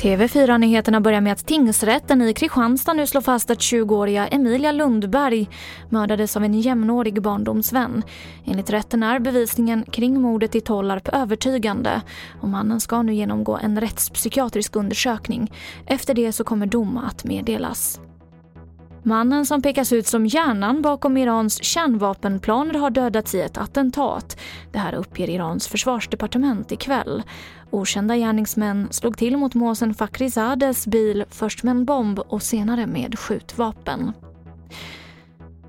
TV4-nyheterna börjar med att tingsrätten i Kristianstad nu slår fast att 20-åriga Emilia Lundberg mördades av en jämnårig barndomsvän. Enligt rätten är bevisningen kring mordet i Tollarp övertygande och mannen ska nu genomgå en rättspsykiatrisk undersökning. Efter det så kommer dom att meddelas. Mannen som pekas ut som hjärnan bakom Irans kärnvapenplaner har dödats i ett attentat. Det här uppger Irans försvarsdepartement ikväll. Okända gärningsmän slog till mot Mohsen Fakhrizadehs bil först med en bomb och senare med skjutvapen.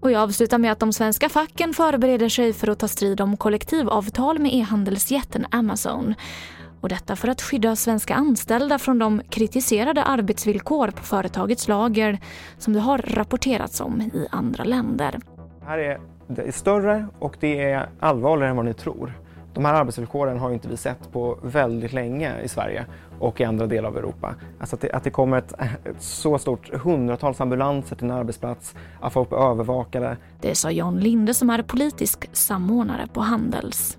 Och jag avslutar med att de svenska facken förbereder sig för att ta strid om kollektivavtal med e-handelsjätten Amazon. Och detta för att skydda svenska anställda från de kritiserade arbetsvillkor på företagets lager som det har rapporterats om i andra länder. Det här är, det är större och det är allvarligare än vad ni tror. De här arbetsvillkoren har inte vi sett på väldigt länge i Sverige och i andra delar av Europa. Alltså att det, att det kommer ett, ett, så stort hundratals ambulanser till en arbetsplats, att folk blir övervakade. Det sa John Linde som är politisk samordnare på Handels.